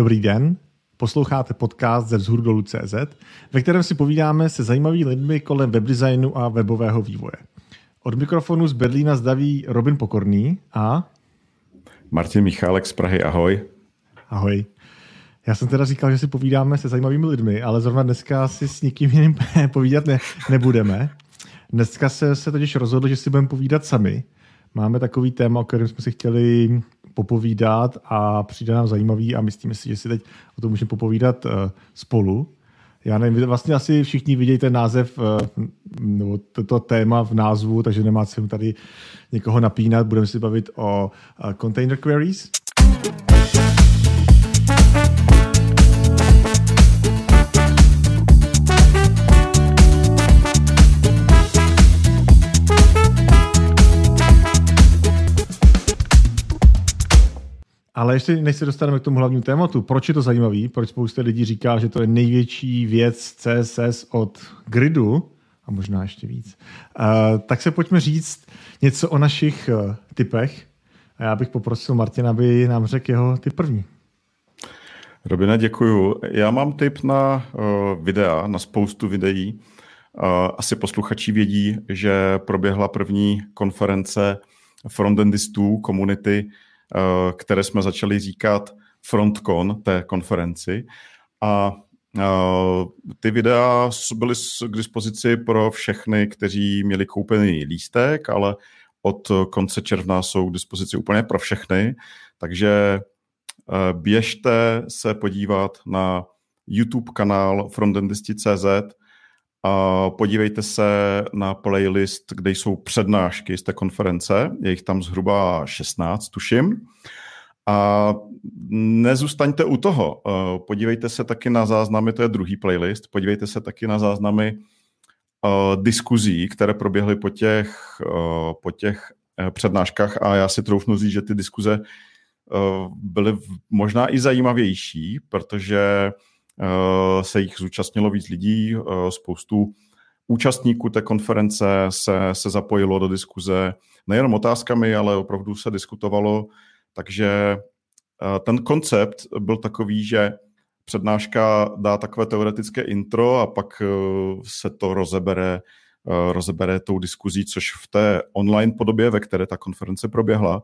Dobrý den, posloucháte podcast ze vzhůru dolů CZ, ve kterém si povídáme se zajímavými lidmi kolem webdesignu a webového vývoje. Od mikrofonu z Berlína zdaví Robin Pokorný a... Martin Michálek z Prahy, ahoj. Ahoj. Já jsem teda říkal, že si povídáme se zajímavými lidmi, ale zrovna dneska si s nikým jiným povídat ne, nebudeme. Dneska se, se totiž rozhodl, že si budeme povídat sami. Máme takový téma, o kterém jsme si chtěli popovídat a přijde nám zajímavý a myslíme si, že si teď o tom můžeme popovídat uh, spolu. Já nevím, vlastně asi všichni vidějí ten název uh, nebo toto téma v názvu, takže nemá cenu tady někoho napínat. Budeme si bavit o uh, container queries. Ale ještě než se dostaneme k tomu hlavnímu tématu, proč je to zajímavý, proč spousta lidí říká, že to je největší věc CSS od gridu, a možná ještě víc, uh, tak se pojďme říct něco o našich uh, typech. A já bych poprosil Martina, aby nám řekl jeho typ první. Robina, děkuju. Já mám tip na uh, videa, na spoustu videí. Uh, asi posluchači vědí, že proběhla první konference frontendistů komunity které jsme začali říkat frontcon té konferenci. A eh, ty videa byly k dispozici pro všechny, kteří měli koupený lístek, ale od konce června jsou k dispozici úplně pro všechny, takže eh, běžte se podívat na YouTube kanál frontendisti.cz a podívejte se na playlist, kde jsou přednášky z té konference. Je jich tam zhruba 16, tuším. A nezůstaňte u toho. Eh, podívejte se taky na záznamy, to je druhý playlist, podívejte se taky na záznamy uh, diskuzí, které proběhly po těch, uh, po těch přednáškách a já si troufnu říct, že ty diskuze byly možná i zajímavější, protože Eh, se jich zúčastnilo víc lidí, eh, spoustu účastníků té konference se, se zapojilo do diskuze nejenom otázkami, ale opravdu se diskutovalo, takže eh, ten koncept byl takový, že přednáška dá takové teoretické intro a pak se to rozebere, rozebere tou diskuzí, což v té online podobě, ve které ta konference proběhla,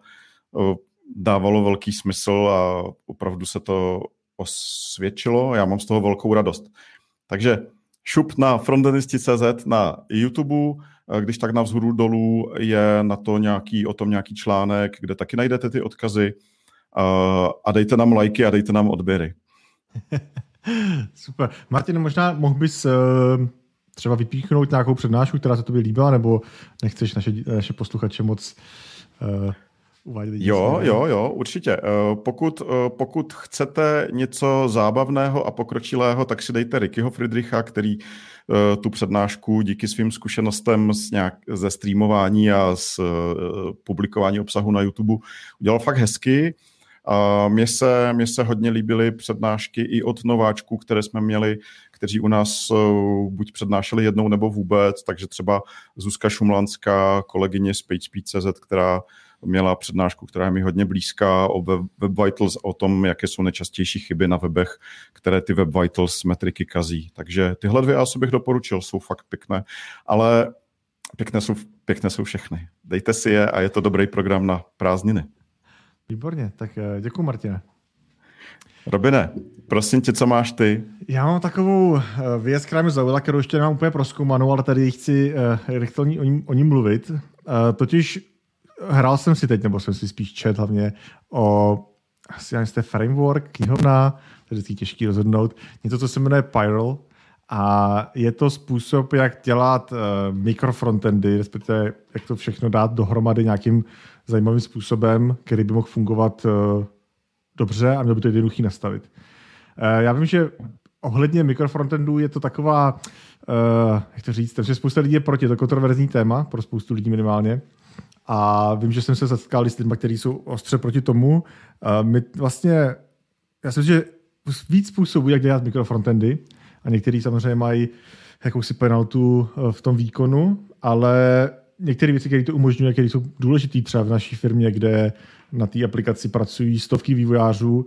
dávalo velký smysl a opravdu se to osvědčilo. Já mám z toho velkou radost. Takže šup na frontenisti.cz na YouTube, když tak na vzhůru dolů je na to nějaký, o tom nějaký článek, kde taky najdete ty odkazy a dejte nám lajky a dejte nám odběry. Super. Martin, možná mohl bys uh, třeba vypíchnout nějakou přednášku, která se tobě líbila, nebo nechceš naše, naše posluchače moc uvádět. Jo, jo, jo, určitě. Eh, pokud, eh, pokud chcete něco zábavného a pokročilého, tak si dejte Rickyho Friedricha, který eh, tu přednášku díky svým zkušenostem z nějak, ze streamování a z publikování obsahu na YouTube udělal fakt hezky. A mně se, mně se hodně líbily přednášky i od nováčků, které jsme měli, kteří u nás buď přednášeli jednou nebo vůbec, takže třeba Zuzka Šumlanská, kolegyně z PageSpeed.cz, která měla přednášku, která je mi hodně blízká o Web, Vitals, o tom, jaké jsou nejčastější chyby na webech, které ty Web Vitals metriky kazí. Takže tyhle dvě asi bych doporučil, jsou fakt pěkné, ale pěkné jsou, pěkné jsou všechny. Dejte si je a je to dobrý program na prázdniny. Výborně, tak eh, děkuji Martine. Robine, prosím tě, co máš ty? Já mám takovou eh, věc, která mě zaujala, kterou ještě nemám úplně proskoumanou, ale tady chci uh, rychle o ní, o ní mluvit. Uh, totiž hrál jsem si teď, nebo jsem si spíš čet hlavně o asi nevím, jste framework, knihovna, to je těžký rozhodnout, něco, co se jmenuje Pyral a je to způsob, jak dělat uh, mikrofrontendy, respektive jak to všechno dát dohromady nějakým zajímavým způsobem, který by mohl fungovat uh, dobře a měl by to jednoduchý nastavit. Uh, já vím, že ohledně mikrofrontendů je to taková, uh, jak to říct, takže spousta lidí je proti, to kontroverzní téma, pro spoustu lidí minimálně. A vím, že jsem se setkal s lidmi, kteří jsou ostře proti tomu. My vlastně, já si myslím, že víc způsobů, jak dělat mikrofrontendy a někteří samozřejmě mají jakousi penaltu eh, v tom výkonu, ale některé věci, které to umožňují, které jsou důležité třeba v naší firmě, kde na té aplikaci pracují stovky vývojářů,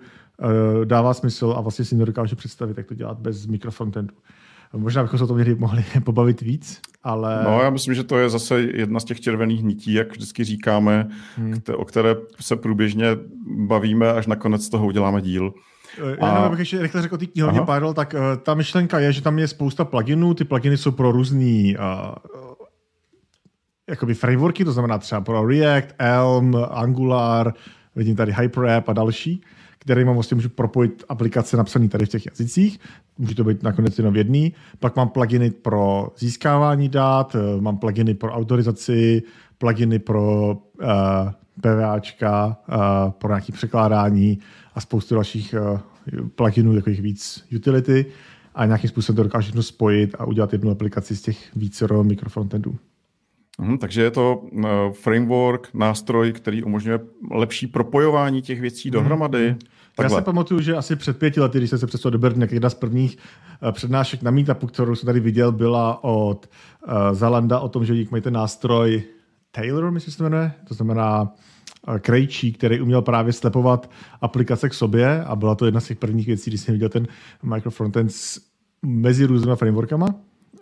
dává smysl a vlastně si nedokážu představit, jak to dělat bez mikrofrontendu. Možná bychom se o tom měli mohli pobavit víc, ale... No, já myslím, že to je zase jedna z těch červených nití, jak vždycky říkáme, hmm. o které se průběžně bavíme, až nakonec z toho uděláme díl. Já a... abych ještě rychle řekl o té knihovně Parallel, tak uh, ta myšlenka je, že tam je spousta pluginů, ty pluginy jsou pro různý uh, jakoby frameworky, to znamená třeba pro React, Elm, Angular, vidím tady HyperApp a další, kterými vlastně můžu propojit aplikace napsané tady v těch jazycích. Může to být nakonec jenom jedný. Pak mám pluginy pro získávání dat, eh, mám pluginy pro autorizaci, pluginy pro uh, PVAčka, uh, pro nějaké překládání a spoustu dalších uh, pluginů, takových víc utility a nějakým způsobem to dokážu spojit a udělat jednu aplikaci z těch více mikrofrontendů. Mhm, takže je to uh, framework, nástroj, který umožňuje lepší propojování těch věcí mhm, dohromady. Mm. Takhle. Já si pamatuju, že asi před pěti lety, když jsem se přesto do Berlína, jedna z prvních uh, přednášek na Meetupu, kterou jsem tady viděl, byla od uh, Zalanda o tom, že mají ten nástroj Taylor, myslím, se jmenuje, to znamená krejčí, který uměl právě slepovat aplikace k sobě a byla to jedna z těch prvních věcí, když jsem viděl ten microfrontend mezi různými frameworkama.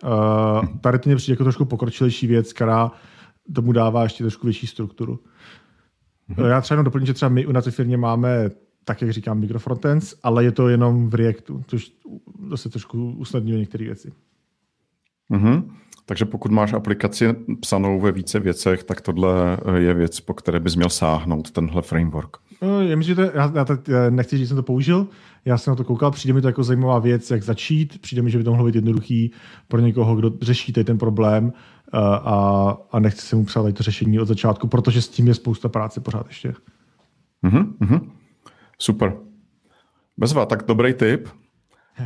Uh, tady to mě přijde jako trošku pokročilejší věc, která tomu dává ještě trošku větší strukturu. Mm-hmm. Já třeba jenom doplním, že třeba my u té firmě máme, tak jak říkám, microfrontends, ale je to jenom v Reactu, což zase trošku usnadňuje některé věci. Mm-hmm. Takže pokud máš aplikaci psanou ve více věcech, tak tohle je věc, po které bys měl sáhnout, tenhle framework. Já myslím, že to je, já, já tak nechci říct, že jsem to použil, já jsem na to koukal, přijde mi to jako zajímavá věc, jak začít, přijde mi, že by to mohlo být jednoduchý pro někoho, kdo řeší tady ten problém a, a, a nechce se mu psát to řešení od začátku, protože s tím je spousta práce pořád ještě. Mm-hmm. Super. Bezva, tak dobrý tip.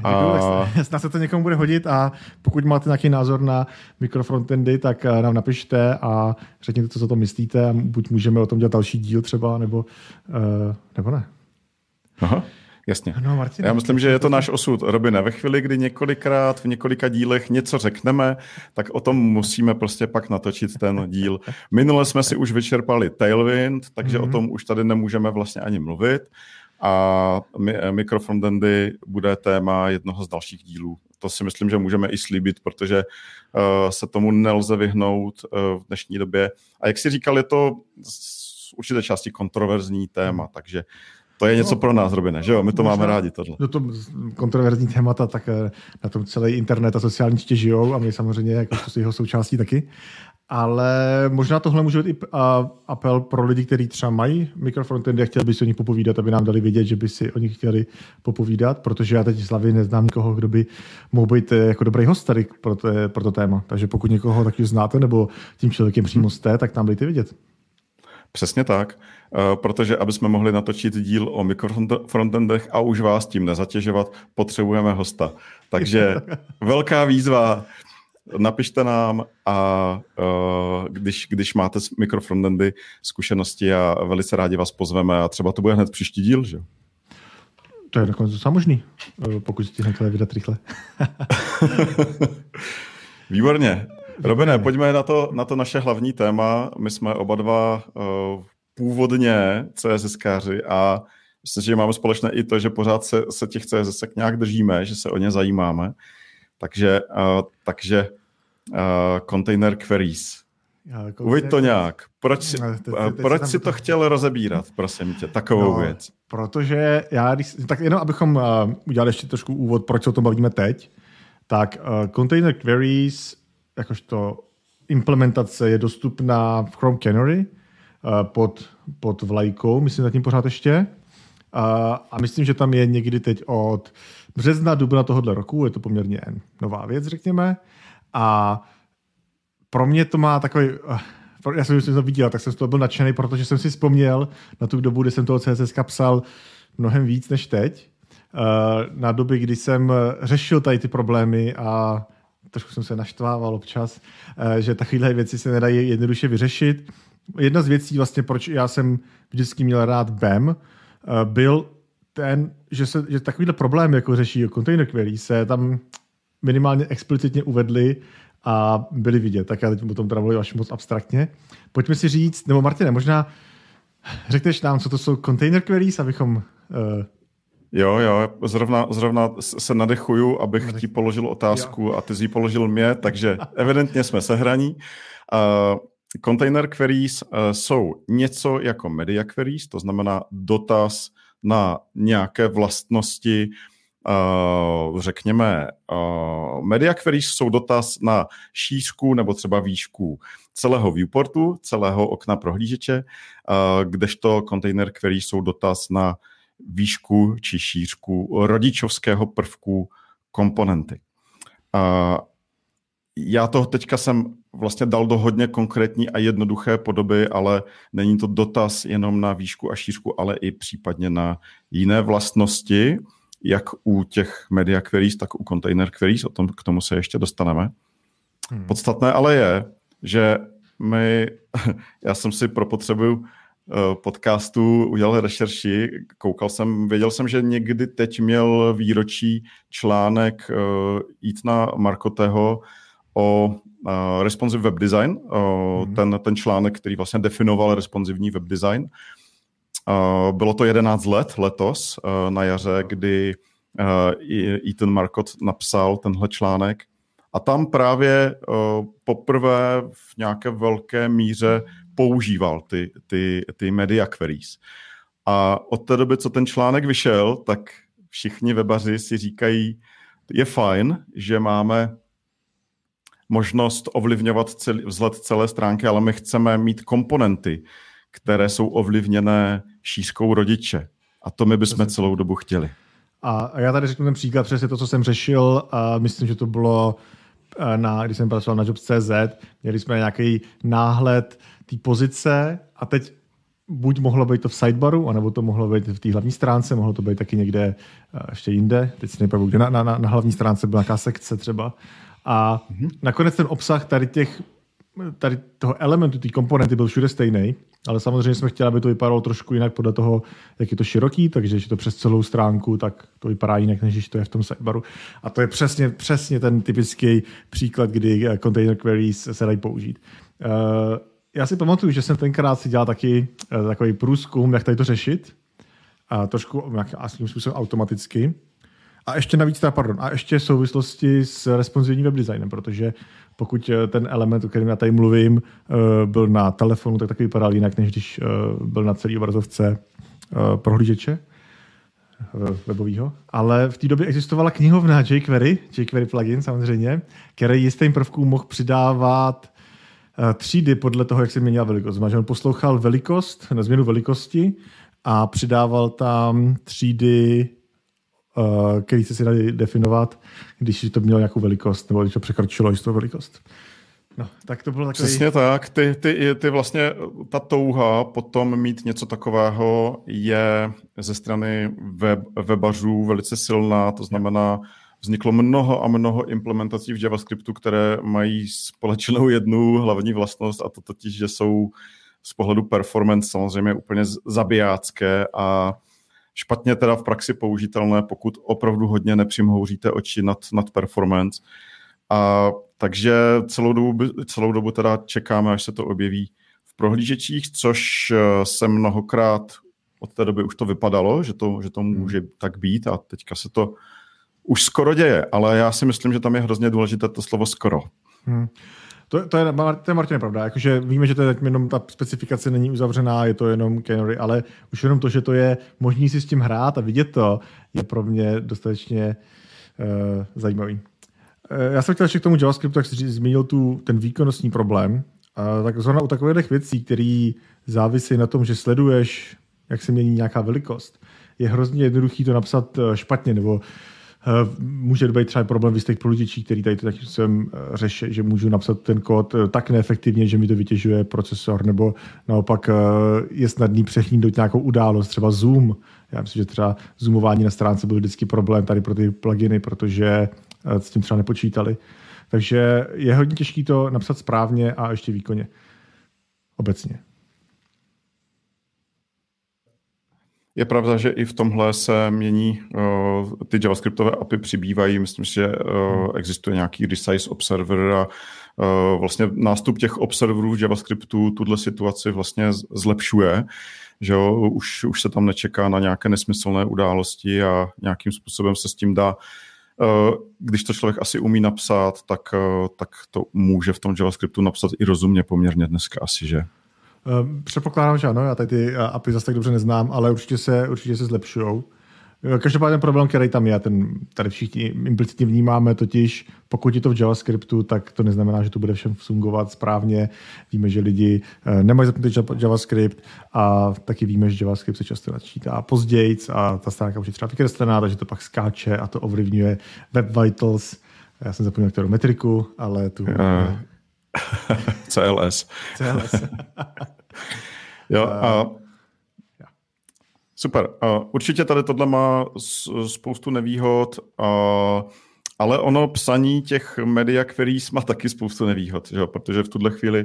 A... Snad se to někomu bude hodit a pokud máte nějaký názor na mikrofrontendy, tak eh, nám napište a řekněte, co o tom myslíte a buď můžeme o tom dělat další díl třeba, nebo, uh, nebo ne. Aha. Jasně. No, Martin, Já myslím, že je to náš osud. Robine, ve chvíli, kdy několikrát v několika dílech něco řekneme, tak o tom musíme prostě pak natočit ten díl. Minule jsme si už vyčerpali Tailwind, takže mm-hmm. o tom už tady nemůžeme vlastně ani mluvit a mikrofrontendy bude téma jednoho z dalších dílů. To si myslím, že můžeme i slíbit, protože uh, se tomu nelze vyhnout uh, v dnešní době. A jak si říkal, je to z určité části kontroverzní téma, takže to je něco no, pro nás, Robine, že jo? My to máme rádi, tohle. No to kontroverzní témata, tak eh, na tom celý internet a sociální sítě žijou a my samozřejmě jako to jeho součástí taky ale možná tohle může být i apel pro lidi, kteří třeba mají mikrofrontendy a chtěli by si o nich popovídat, aby nám dali vědět, že by si o nich chtěli popovídat, protože já teď z hlavy neznám nikoho, kdo by mohl být eh, jako dobrý host tady pro to, pro to téma. Takže pokud někoho taky znáte nebo tím člověkem přímo jste, tak tam dejte vidět. Přesně tak, eh, protože aby jsme mohli natočit díl o mikrofrontendech a už vás tím nezatěžovat, potřebujeme hosta. Takže velká výzva napište nám a uh, když, když máte s mikrofrontendy zkušenosti a velice rádi vás pozveme a třeba to bude hned příští díl, že? To je nakonec docela možný, eh, pokud stihnete vydat rychle. Výborně. Robine, pojďme na to, na to naše hlavní téma. My jsme oba dva uh, původně CSSkáři a myslím, že máme společné i to, že pořád se, se těch CSS nějak držíme, že se o ně zajímáme. Takže, uh, takže uh, container queries. Uveď to nějak. Proč, si, no, te, te, proč si to chtěl rozebírat, prosím tě, takovou no, věc? Protože já, když, tak jenom abychom uh, udělali ještě trošku úvod, proč se o tom bavíme teď, tak uh, container queries, jakožto implementace je dostupná v Chrome Canary uh, pod, pod vlajkou, myslím zatím pořád ještě. A myslím, že tam je někdy teď od března, dubna tohohle roku, je to poměrně nová věc, řekněme. A pro mě to má takový... Eh, já jsem to viděl, tak jsem z toho byl nadšený, protože jsem si vzpomněl na tu dobu, kdy jsem toho CSS psal mnohem víc než teď. Eh, na doby, kdy jsem řešil tady ty problémy a trošku jsem se naštvával občas, eh, že takovéhle věci se nedají jednoduše vyřešit. Jedna z věcí, vlastně, proč já jsem vždycky měl rád BEM, byl ten, že, se, že takovýhle problém, jako řeší container query, se tam minimálně explicitně uvedli a byli vidět. Tak já teď o tom teda mluvím až moc abstraktně. Pojďme si říct, nebo Martine, možná řekneš nám, co to jsou container queries, abychom uh, Jo, jo, zrovna, zrovna se nadechuju, abych Nadech... ti položil otázku jo. a ty jsi ji položil mě, takže evidentně jsme sehraní. Uh, container queries uh, jsou něco jako media queries, to znamená dotaz na nějaké vlastnosti, uh, řekněme, uh, media queries jsou dotaz na šířku nebo třeba výšku celého viewportu, celého okna prohlížeče, kdežto container queries jsou dotaz na výšku či šířku rodičovského prvku komponenty. Já to teďka jsem vlastně dal do hodně konkrétní a jednoduché podoby, ale není to dotaz jenom na výšku a šířku, ale i případně na jiné vlastnosti, jak u těch media queries, tak u container queries, o tom, k tomu se ještě dostaneme. Hmm. Podstatné ale je, že my, já jsem si pro potřebu eh, podcastu udělal rešerši, koukal jsem, věděl jsem, že někdy teď měl výročí článek uh, Ítna Markoteho o uh, responsive web design, uh, mm-hmm. ten, ten článek, který vlastně definoval responsivní web design. Uh, bylo to 11 let letos uh, na jaře, kdy uh, Ethan Markot napsal tenhle článek a tam právě uh, poprvé v nějaké velké míře používal ty, ty, ty media queries. A od té doby, co ten článek vyšel, tak všichni webaři si říkají, je fajn, že máme možnost ovlivňovat celý, vzhled celé stránky, ale my chceme mít komponenty, které jsou ovlivněné šířkou rodiče. A to my bychom celou dobu chtěli. A já tady řeknu ten příklad, přesně to, co jsem řešil. A myslím, že to bylo eh, na, když jsem pracoval na Jobs.cz, měli jsme nějaký náhled té pozice a teď buď mohlo být to v sidebaru, anebo to mohlo být v té hlavní stránce, mohlo to být taky někde eh, ještě jinde. Teď si nejprve, kde na, na, na hlavní stránce byla nějaká sekce třeba. A mm-hmm. nakonec ten obsah tady těch tady toho elementu, té komponenty byl všude stejný, ale samozřejmě jsme chtěli, aby to vypadalo trošku jinak podle toho, jak je to široký, takže když je to přes celou stránku, tak to vypadá jinak, než když to je v tom sidebaru. A to je přesně, přesně ten typický příklad, kdy eh, container queries se dají použít. Uh, já si pamatuju, že jsem tenkrát si dělal taky uh, takový průzkum, jak tady to řešit. A trošku jak, a způsobem automaticky. A ještě navíc, teda, pardon, a ještě v souvislosti s responsivním web designem, protože pokud eh, ten element, o kterém já tady mluvím, eh, byl na telefonu, tak takový vypadal jinak, než když eh, byl na celé obrazovce prohlížeče webového. Ale v té době existovala knihovna jQuery, jQuery plugin samozřejmě, který jistým prvkům mohl přidávat třídy podle toho, jak se měnila velikost. Znamená, že on poslouchal velikost, na změnu velikosti a přidával tam třídy který se si dali definovat, když to mělo nějakou velikost, nebo když to překročilo jistou velikost. No, tak to bylo takový... Přesně tak. Ty, ty, ty vlastně, ta touha potom mít něco takového je ze strany web, webařů velice silná, to znamená, vzniklo mnoho a mnoho implementací v JavaScriptu, které mají společnou jednu hlavní vlastnost a to totiž, že jsou z pohledu performance samozřejmě úplně zabijácké a špatně teda v praxi použitelné, pokud opravdu hodně nepřimhouříte oči nad, nad performance. A takže celou dobu, celou dobu teda čekáme, až se to objeví v prohlížečích, což eh, se mnohokrát od té doby už to vypadalo, že to, že to hmm. může tak být a teďka se to už skoro děje, ale já si myslím, že tam je hrozně důležité to slovo skoro. Hmm. To, to, je, to je Martin pravda. Jakože víme, že to je jenom ta specifikace není uzavřená, je to jenom Canary, ale už jenom to, že to je možný si s tím hrát a vidět to, je pro mě dostatečně uh, zajímavý. Uh, já jsem chtěl ještě k tomu JavaScriptu, jsi zmínil tu, ten výkonnostní problém. Uh, tak zrovna u takových věcí, které závisí na tom, že sleduješ, jak se mění nějaká velikost, je hrozně jednoduchý to napsat špatně, nebo Eh, může být třeba problém v jistých průlitičích, který tady to taky jsem eh, řešil, že můžu napsat ten kód eh, tak neefektivně, že mi to vytěžuje procesor, nebo naopak je snadný přehlídnout nějakou událost, třeba Zoom. Já myslím, že třeba zoomování na stránce byl vždycky problém tady pro ty pluginy, protože s tím třeba nepočítali. Takže je hodně těžké to napsat správně a ještě výkonně. Obecně. Je pravda, že i v tomhle se mění uh, ty JavaScriptové API přibývají. Myslím, že uh, existuje nějaký resize observer a uh, vlastně nástup těch observerů v JavaScriptu tuhle situaci vlastně zlepšuje, že jo, už, už se tam nečeká na nějaké nesmyslné události a nějakým způsobem se s tím dá když to člověk asi umí napsat, tak, tak to může v tom JavaScriptu napsat i rozumně poměrně dneska asi, že? Ehm, předpokládám, že ano, já tady ty eh, API zase tak dobře neznám, ale určitě se, určitě se zlepšují. Eh, každopádně ten problém, který tam je, ten tady všichni implicitně vnímáme, totiž pokud je to v JavaScriptu, tak to neznamená, že to bude všem fungovat správně. Víme, že lidi eh, nemají zapnutý JavaScript a taky víme, že JavaScript se často načítá později a ta stránka už je třeba vykreslená, takže to pak skáče a to ovlivňuje Web Vitals. Já jsem zapomněl kterou metriku, ale tu... Uh, CLS. CLS. jo, a Super. Určitě tady tohle má spoustu nevýhod, ale ono psaní těch media queries má taky spoustu nevýhod, že? protože v tuhle chvíli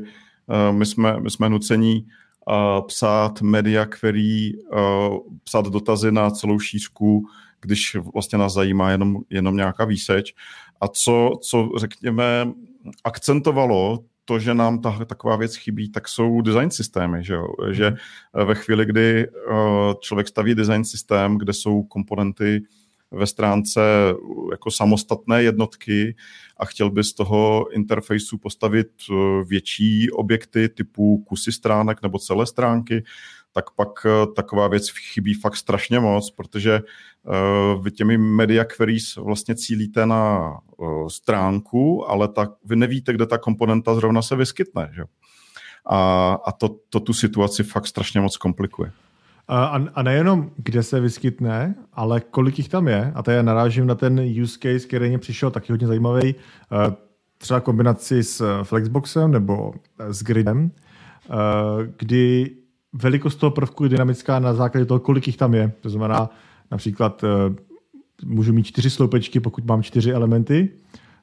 my jsme, my jsme nucení psát media query, psát dotazy na celou šířku, když vlastně nás zajímá jenom, jenom nějaká výseč. A co, co řekněme, akcentovalo to, že nám ta, taková věc chybí, tak jsou design systémy, že, jo? že mhm. ve chvíli, kdy uh, člověk staví design systém, kde jsou komponenty ve stránce jako samostatné jednotky a chtěl by z toho interfejsu postavit uh, větší objekty typu kusy stránek nebo celé stránky, tak pak uh, taková věc chybí fakt strašně moc, protože uh, vy těmi media queries vlastně cílíte na uh, stránku, ale tak vy nevíte, kde ta komponenta zrovna se vyskytne. Že? A, a to, to tu situaci fakt strašně moc komplikuje. A, a nejenom, kde se vyskytne, ale kolik jich tam je. A tady narážím na ten use case, který mě přišel taky hodně zajímavý. Třeba kombinaci s Flexboxem nebo s Gridem, kdy velikost toho prvku je dynamická na základě toho, kolik jich tam je. To znamená, například eh, můžu mít čtyři sloupečky, pokud mám čtyři elementy,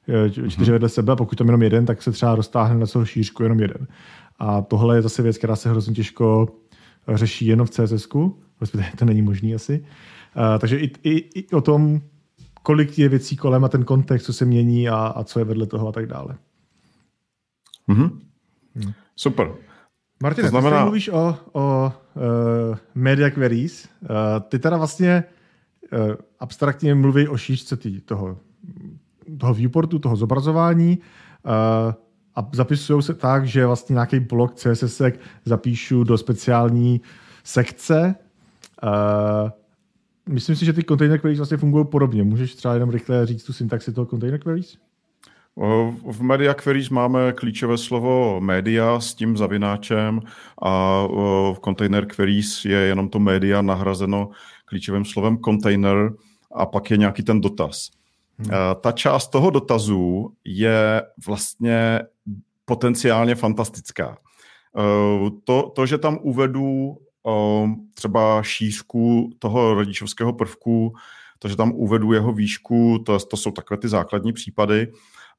eh, čtyři vedle sebe, a pokud tam jenom jeden, tak se třeba roztáhne na celou šířku jenom jeden. A tohle je zase věc, která se hrozně těžko řeší jenom v CSS, respektive to není možný asi. Uh, takže i, i, i o tom, kolik je věcí kolem a ten kontext, co se mění a, a co je vedle toho a tak dále. Mm-hmm. Hmm. Super. Martin, to znamená... ty mluvíš o, o uh, media queries. Uh, ty teda vlastně uh, abstraktně mluví o šířce tý, toho, toho viewportu, toho zobrazování uh, a zapisují se tak, že vlastně nějaký blok CSS zapíšu do speciální sekce. Uh, myslím si, že ty container queries vlastně fungují podobně. Můžeš třeba jenom rychle říct tu syntaxi toho container queries? V Media Queries máme klíčové slovo media s tím zavináčem a v Container Queries je jenom to media nahrazeno klíčovým slovem container a pak je nějaký ten dotaz. Hmm. Ta část toho dotazu je vlastně potenciálně fantastická. To, to že tam uvedu třeba šířku toho rodičovského prvku, to, že tam uvedu jeho výšku, to, to jsou takové ty základní případy,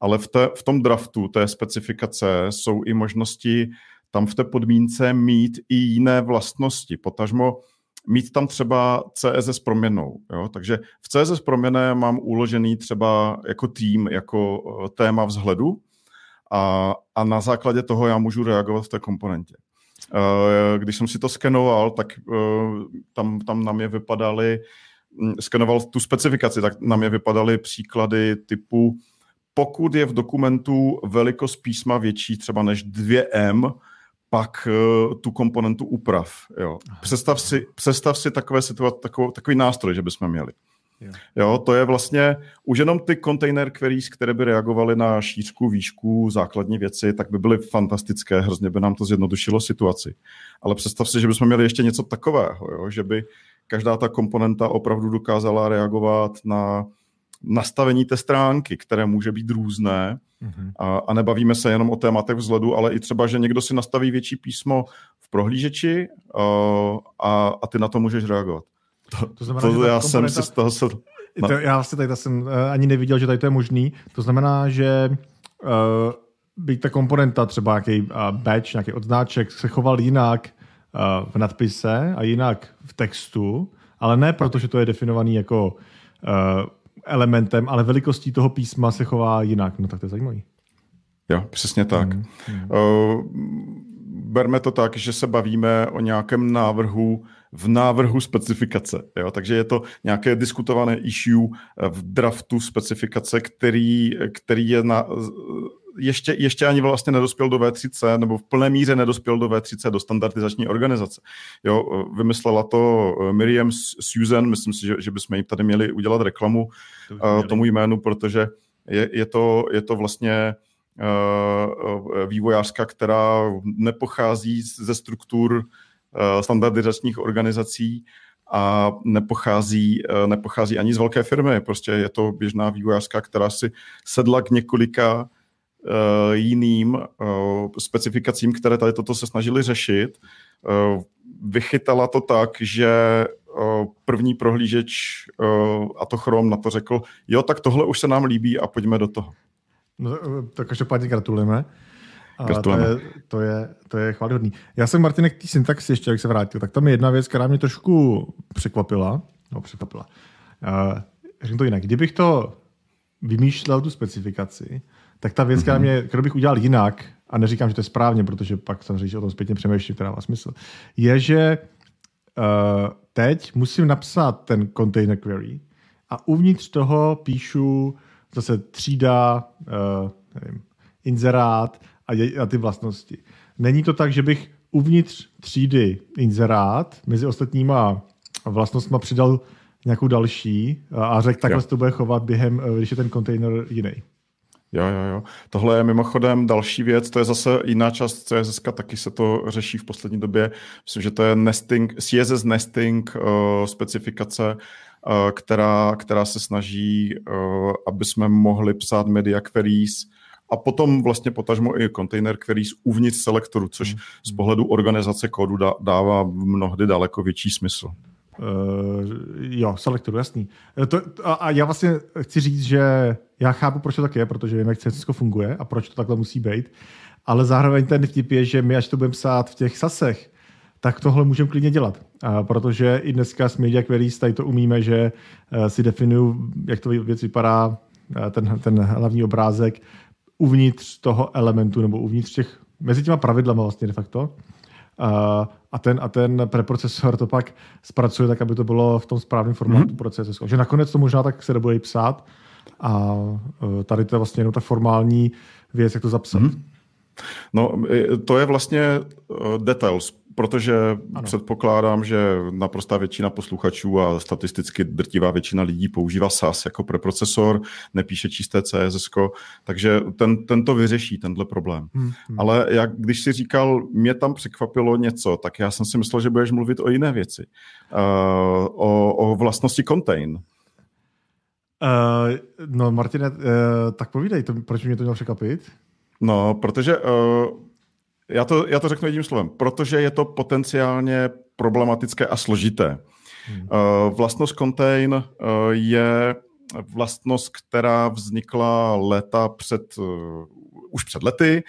ale v, té, v tom draftu té specifikace jsou i možnosti tam v té podmínce mít i jiné vlastnosti, potažmo mít tam třeba CSS proměnou. Jo? Takže v CSS proměné mám uložený třeba jako tým, jako eh, téma vzhledu a, a na základě toho já můžu reagovat v té komponentě. Eh, když jsem si to skenoval, tak eh, tam, tam na mě vypadaly, hm, skenoval tu specifikaci, tak na mě vypadaly příklady typu pokud je v dokumentu velikost písma větší třeba než 2M, pak uh, tu komponentu uprav. Jo. Představ, si, představ si takové situace, takový, takový nástroj, že bychom měli. Jo. jo, to je vlastně už jenom ty container queries, které by reagovaly na šířku, výšku, základní věci, tak by byly fantastické, hrozně by nám to zjednodušilo situaci. Ale představ si, že bychom měli ještě něco takového, jo, že by každá ta komponenta opravdu dokázala reagovat na nastavení té stránky, které může být různé mm-hmm. a, a nebavíme se jenom o tématech vzhledu, ale i třeba, že někdo si nastaví větší písmo v prohlížeči uh, a, a ty na to můžeš reagovat. To, to, znamená, to já jsem si z toho... Se... To, já vlastně tady jsem uh, ani neviděl, že tady to je možný. To znamená, že uh, by ta komponenta, třeba nějaký uh, badge, nějaký odznáček, se choval jinak uh, v nadpise a jinak v textu, Ale ne proto, že to je definovaný jako uh, elementem, ale velikostí toho písma se chová jinak. No tak to je zajímavý. Jo, přesně tak. Hmm. Hmm. Uh, berme to tak, že se bavíme o nějakém návrhu v návrhu specifikace. Jo? Takže je to nějaké diskutované issue v draftu specifikace, který, který je na, ještě, ještě ani vlastně nedospěl do V3C, nebo v plné míře nedospěl do V3C, do standardizační organizace. Jo, vymyslela to Miriam Susan, myslím si, že, že bychom jim tady měli udělat reklamu to tomu jménu, protože je, je, to, je to vlastně uh, vývojářka, která nepochází ze struktur standardizačních organizací, a nepochází, nepochází ani z velké firmy. Prostě je to běžná vývojářka, která si sedla k několika jiným uh, specifikacím, které tady toto se snažili řešit. Uh, vychytala to tak, že první prohlížeč, a to Chrome, na to řekl, jo, tak tohle už se nám líbí a pojďme do toho. No, to každopádně gratulujeme. A to je, to, je, to je chválihodný. Já jsem, Martinek, k té syntaxi ještě, jak se vrátil, tak tam je jedna věc, která mě trošku překvapila. No, překvapila. Uh, řeknu to jinak. Kdybych to vymýšlel, tu specifikaci, tak ta věc, která, mhm. mě, kterou bych udělal jinak, a neříkám, že to je správně, protože pak samozřejmě o tom zpětně přemýšlím, která má smysl, je, že uh, teď musím napsat ten container query a uvnitř toho píšu zase třída, uh, nevím, inzerát a, je, a ty vlastnosti. Není to tak, že bych uvnitř třídy inzerát mezi ostatníma vlastnostma přidal nějakou další a řekl, takhle se to bude chovat během, eh, když je ten kontejner jiný. Jo, jo, jo. Tohle je mimochodem další věc, to je zase jiná část CSS, taky se to řeší v poslední době. Myslím, že to je nesting, CSS nesting uh, specifikace, uh, která, která se snaží, uh, aby jsme mohli psát media queries a potom vlastně potažmo i container queries uvnitř selektoru, což hmm. z pohledu organizace kódu dává mnohdy daleko větší smysl. Uh, jo, selektoru, jasný. To, a, a já vlastně chci říct, že já chápu, proč to tak je, protože jak CSS funguje a proč to takhle musí být, ale zároveň ten vtip je, že my, až to budeme psát v těch sasech, tak tohle můžeme klidně dělat. A protože i dneska s Media Queries tady to umíme, že uh, si definuju, jak to věc vypadá, uh, ten, ten hlavní obrázek uvnitř toho elementu nebo uvnitř těch, mezi těma pravidlama vlastně de facto a ten, a ten preprocesor to pak zpracuje tak, aby to bylo v tom správném formátu mm-hmm. pro CSS. Že nakonec to možná tak se nebude psát a e, tady to je vlastně jenom ta formální věc, jak to zapsat. Mm-hmm. No, to je vlastně e, details protože ano. předpokládám, že naprostá většina posluchačů a statisticky drtivá většina lidí používá SAS jako preprocesor, nepíše čisté CSS, takže ten, ten to vyřeší, tenhle problém. Hmm, hmm. Ale jak když si říkal, mě tam překvapilo něco, tak já jsem si myslel, že budeš mluvit o jiné věci. Uh, o, o vlastnosti contain. Uh, no, Martine, uh, tak povídej, to, proč mě to mělo překvapit? No, protože uh, já to, já to řeknu jedním slovem. Protože je to potenciálně problematické a složité. Hmm. Uh, vlastnost contain uh, je vlastnost, která vznikla léta před, uh, už před lety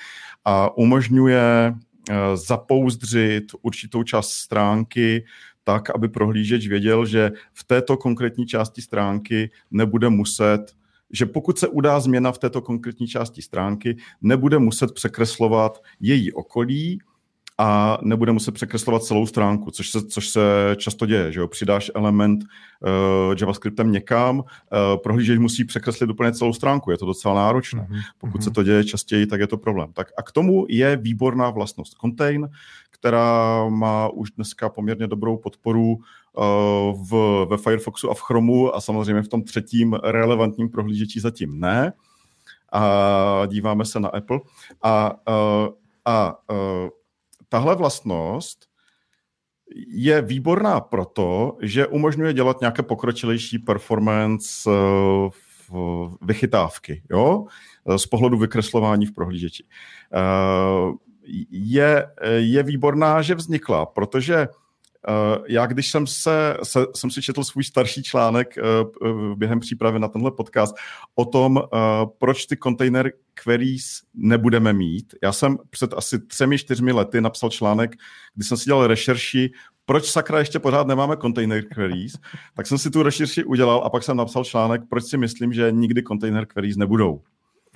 a umožňuje uh, zapouzdřit určitou část stránky tak, aby prohlížeč věděl, že v této konkrétní části stránky nebude muset že pokud se udá změna v této konkrétní části stránky, nebude muset překreslovat její okolí a nebude muset překreslovat celou stránku, což se, což se často děje, že jo? Přidáš element uh, JavaScriptem někam, uh, prohlížeč musí překreslit úplně celou stránku, je to docela náročné. Mm-hmm. Pokud se mhm. to děje častěji, tak je to problém. Tak a k tomu je výborná vlastnost Contain, která má už dneska poměrně dobrou podporu eh, v, ve Firefoxu a v Chromu a samozřejmě v tom třetím relevantním prohlížeči zatím ne. A díváme se na Apple. A, a, a, a tahle vlastnost je výborná proto, že umožňuje dělat nějaké pokročilejší performance eh, vychytávky, jo? z pohledu vykreslování v prohlížeči. Eh, je, je výborná, že vznikla, protože Uh, já, když jsem, se, se, jsem si četl svůj starší článek uh, během přípravy na tenhle podcast o tom, proč ty container queries nebudeme mít. Já jsem před asi třemi, čtyřmi lety napsal článek, kdy jsem si dělal rešerši proč sakra ještě pořád nemáme container queries, tak jsem si tu rešerši udělal a pak jsem napsal článek, proč si myslím, že nikdy container queries nebudou.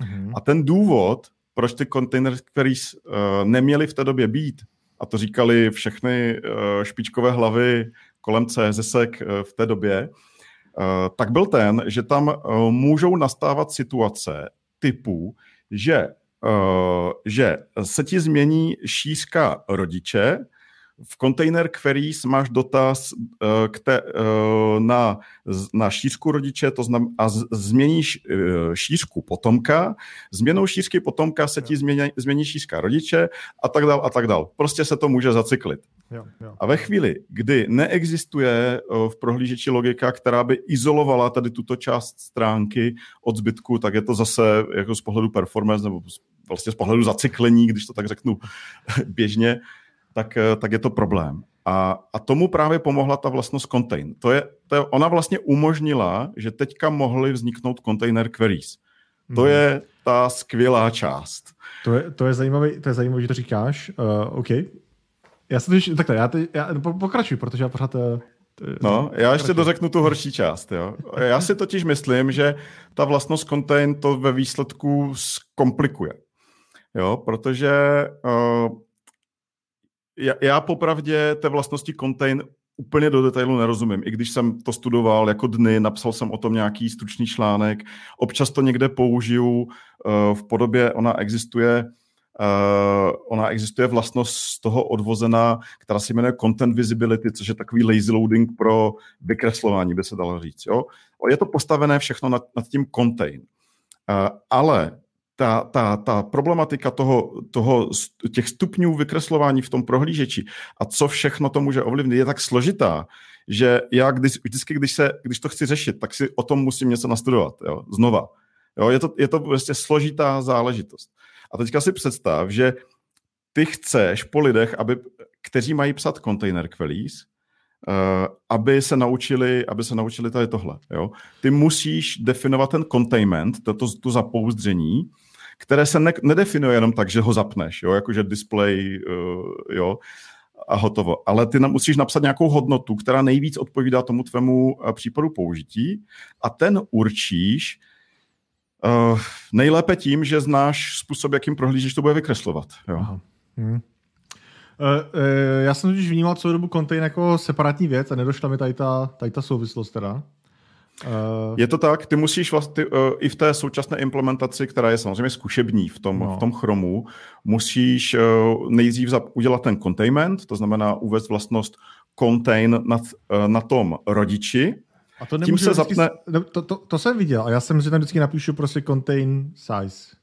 Mm-hmm. A ten důvod, proč ty container queries uh, neměly v té době být, a to říkali všechny uh, špičkové hlavy kolem CSS uh, v té době, uh, tak byl ten, že tam uh, můžou nastávat situace typu, že, uh, že se ti změní šířka rodiče, v container queries máš dotaz uh, k te, uh, na, na šířku rodiče to znam, a z, změníš uh, šířku potomka, změnou šířky potomka se ti změní, změní šířka rodiče a tak dál a tak dál. Prostě se to může zacyklit. Jo, jo. A ve chvíli, kdy neexistuje v prohlížeči logika, která by izolovala tady tuto část stránky od zbytku, tak je to zase jako z pohledu performance nebo vlastně z pohledu zacyklení, když to tak řeknu běžně, tak, eh, tak je to problém. A, a tomu právě pomohla ta vlastnost contain. To je, to je, ona vlastně umožnila, že teďka mohly vzniknout container queries. To hmm. je ta skvělá část. To je, to je zajímavé, to je zajímavé, že to říkáš. Uh, OK. Já se totiž, takhle, já, te, já pokračuji, protože já pořád... Uh, no, já ještě dořeknu tu horší část. Jo. Já si totiž myslím, že ta vlastnost contain to ve výsledku zkomplikuje. Jo, protože uh, já, já popravdě té vlastnosti contain úplně do detailu nerozumím. I když jsem to studoval jako dny, napsal jsem o tom nějaký stručný článek, občas to někde použiju uh, v podobě, ona existuje, uh, ona existuje vlastnost z toho odvozená, která se jmenuje content visibility, což je takový lazy loading pro vykreslování, by se dalo říct. Jo? Je to postavené všechno nad, nad tím contain. Uh, ale ta, ta, ta problematika toho, toho, těch stupňů vykreslování v tom prohlížeči a co všechno to může ovlivnit, je tak složitá, že já když, vždycky, když, se, když to chci řešit, tak si o tom musím něco nastudovat, jo, znova. Jo, je, to, je to prostě složitá záležitost. A teďka si představ, že ty chceš po lidech, aby, kteří mají psat container queries, uh, aby se naučili, aby se naučili tady tohle. Jo? Ty musíš definovat ten containment, to, to, to zapouzdření, které se ne, nedefinuje jenom tak, že ho zapneš, jo, jakože display, uh, jo, a hotovo. Ale ty nám musíš napsat nějakou hodnotu, která nejvíc odpovídá tomu tvému uh, případu použití a ten určíš uh, nejlépe tím, že znáš způsob, jakým prohlížíš to bude vykreslovat. Jo. Aha. Hmm. Uh, uh, já jsem totiž vnímal celou dobu contain jako separátní věc a nedošla mi tady ta, tady ta souvislost teda. Uh, je to tak, ty musíš vlastně uh, i v té současné implementaci, která je samozřejmě zkušební v tom, no. v tom chromu, musíš uh, nejdřív udělat ten containment, to znamená uvést vlastnost contain na, uh, na tom rodiči, a to tím se vždycky, zapne... To, to, to jsem viděl a já jsem si tam vždycky napíšu prostě contain size.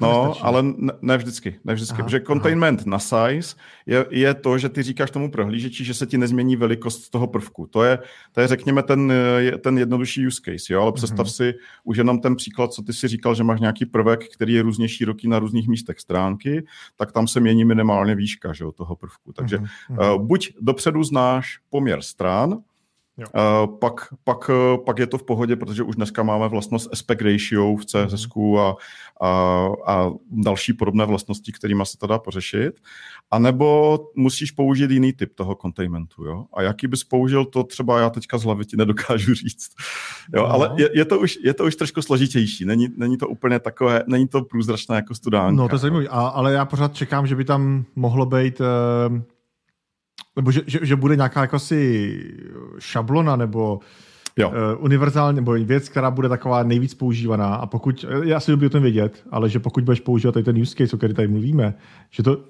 No, nestačí. ale ne, ne vždycky, ne vždycky, aha, protože containment aha. na size je, je to, že ty říkáš tomu prohlížeči, že se ti nezmění velikost toho prvku. To je, to je řekněme, ten, ten jednodušší use case, jo? ale představ mm-hmm. si už jenom ten příklad, co ty si říkal, že máš nějaký prvek, který je různě široký na různých místech stránky, tak tam se mění minimálně výška že, toho prvku. Takže mm-hmm. uh, buď dopředu znáš poměr stran, Uh, pak, pak, uh, pak je to v pohodě, protože už dneska máme vlastnost aspect ratio v CSS a, a, a další podobné vlastnosti, kterými se to dá pořešit. A nebo musíš použít jiný typ toho containmentu. Jo? A jaký bys použil, to třeba já teďka z hlavy ti nedokážu říct. Jo? No. Ale je, je, to už, je to už trošku složitější. Není, není to úplně takové, není to průzračné jako studánka. No to je zajímavé, ale já pořád čekám, že by tam mohlo být... Uh nebo že, že, že bude nějaká jako si šablona nebo jo. Uh, univerzální nebo věc, která bude taková nejvíc používaná a pokud, já si o tom vědět, ale že pokud budeš používat tady ten use case, o který tady mluvíme, že to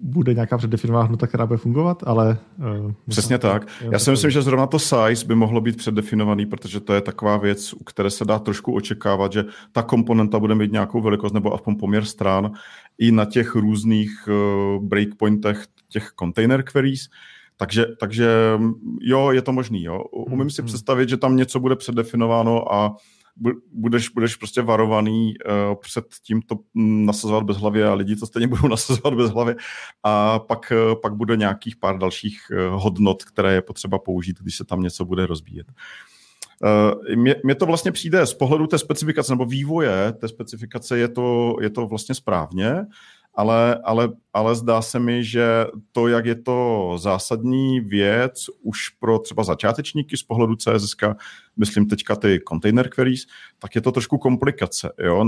bude nějaká předdefinovaná hodnota, která bude fungovat, ale... Uh, Přesně tak. Já si myslím, že zrovna to size by mohlo být předdefinovaný, protože to je taková věc, u které se dá trošku očekávat, že ta komponenta bude mít nějakou velikost nebo aspoň poměr stran i na těch různých uh, breakpointech těch container queries, takže, takže jo, je to možný. Jo. Umím si hmm. představit, že tam něco bude předefinováno a budeš, budeš prostě varovaný uh, před tím to nasazovat bez hlavy a lidi to stejně budou nasazovat bez hlavy a pak, uh, pak bude nějakých pár dalších uh, hodnot, které je potřeba použít, když se tam něco bude rozbíjet. Mně, mně to vlastně přijde z pohledu té specifikace nebo vývoje té specifikace je to, je to vlastně správně, ale, ale, ale zdá se mi, že to, jak je to zásadní věc už pro třeba začátečníky z pohledu CSS, myslím teďka ty container queries, tak je to trošku komplikace, jo?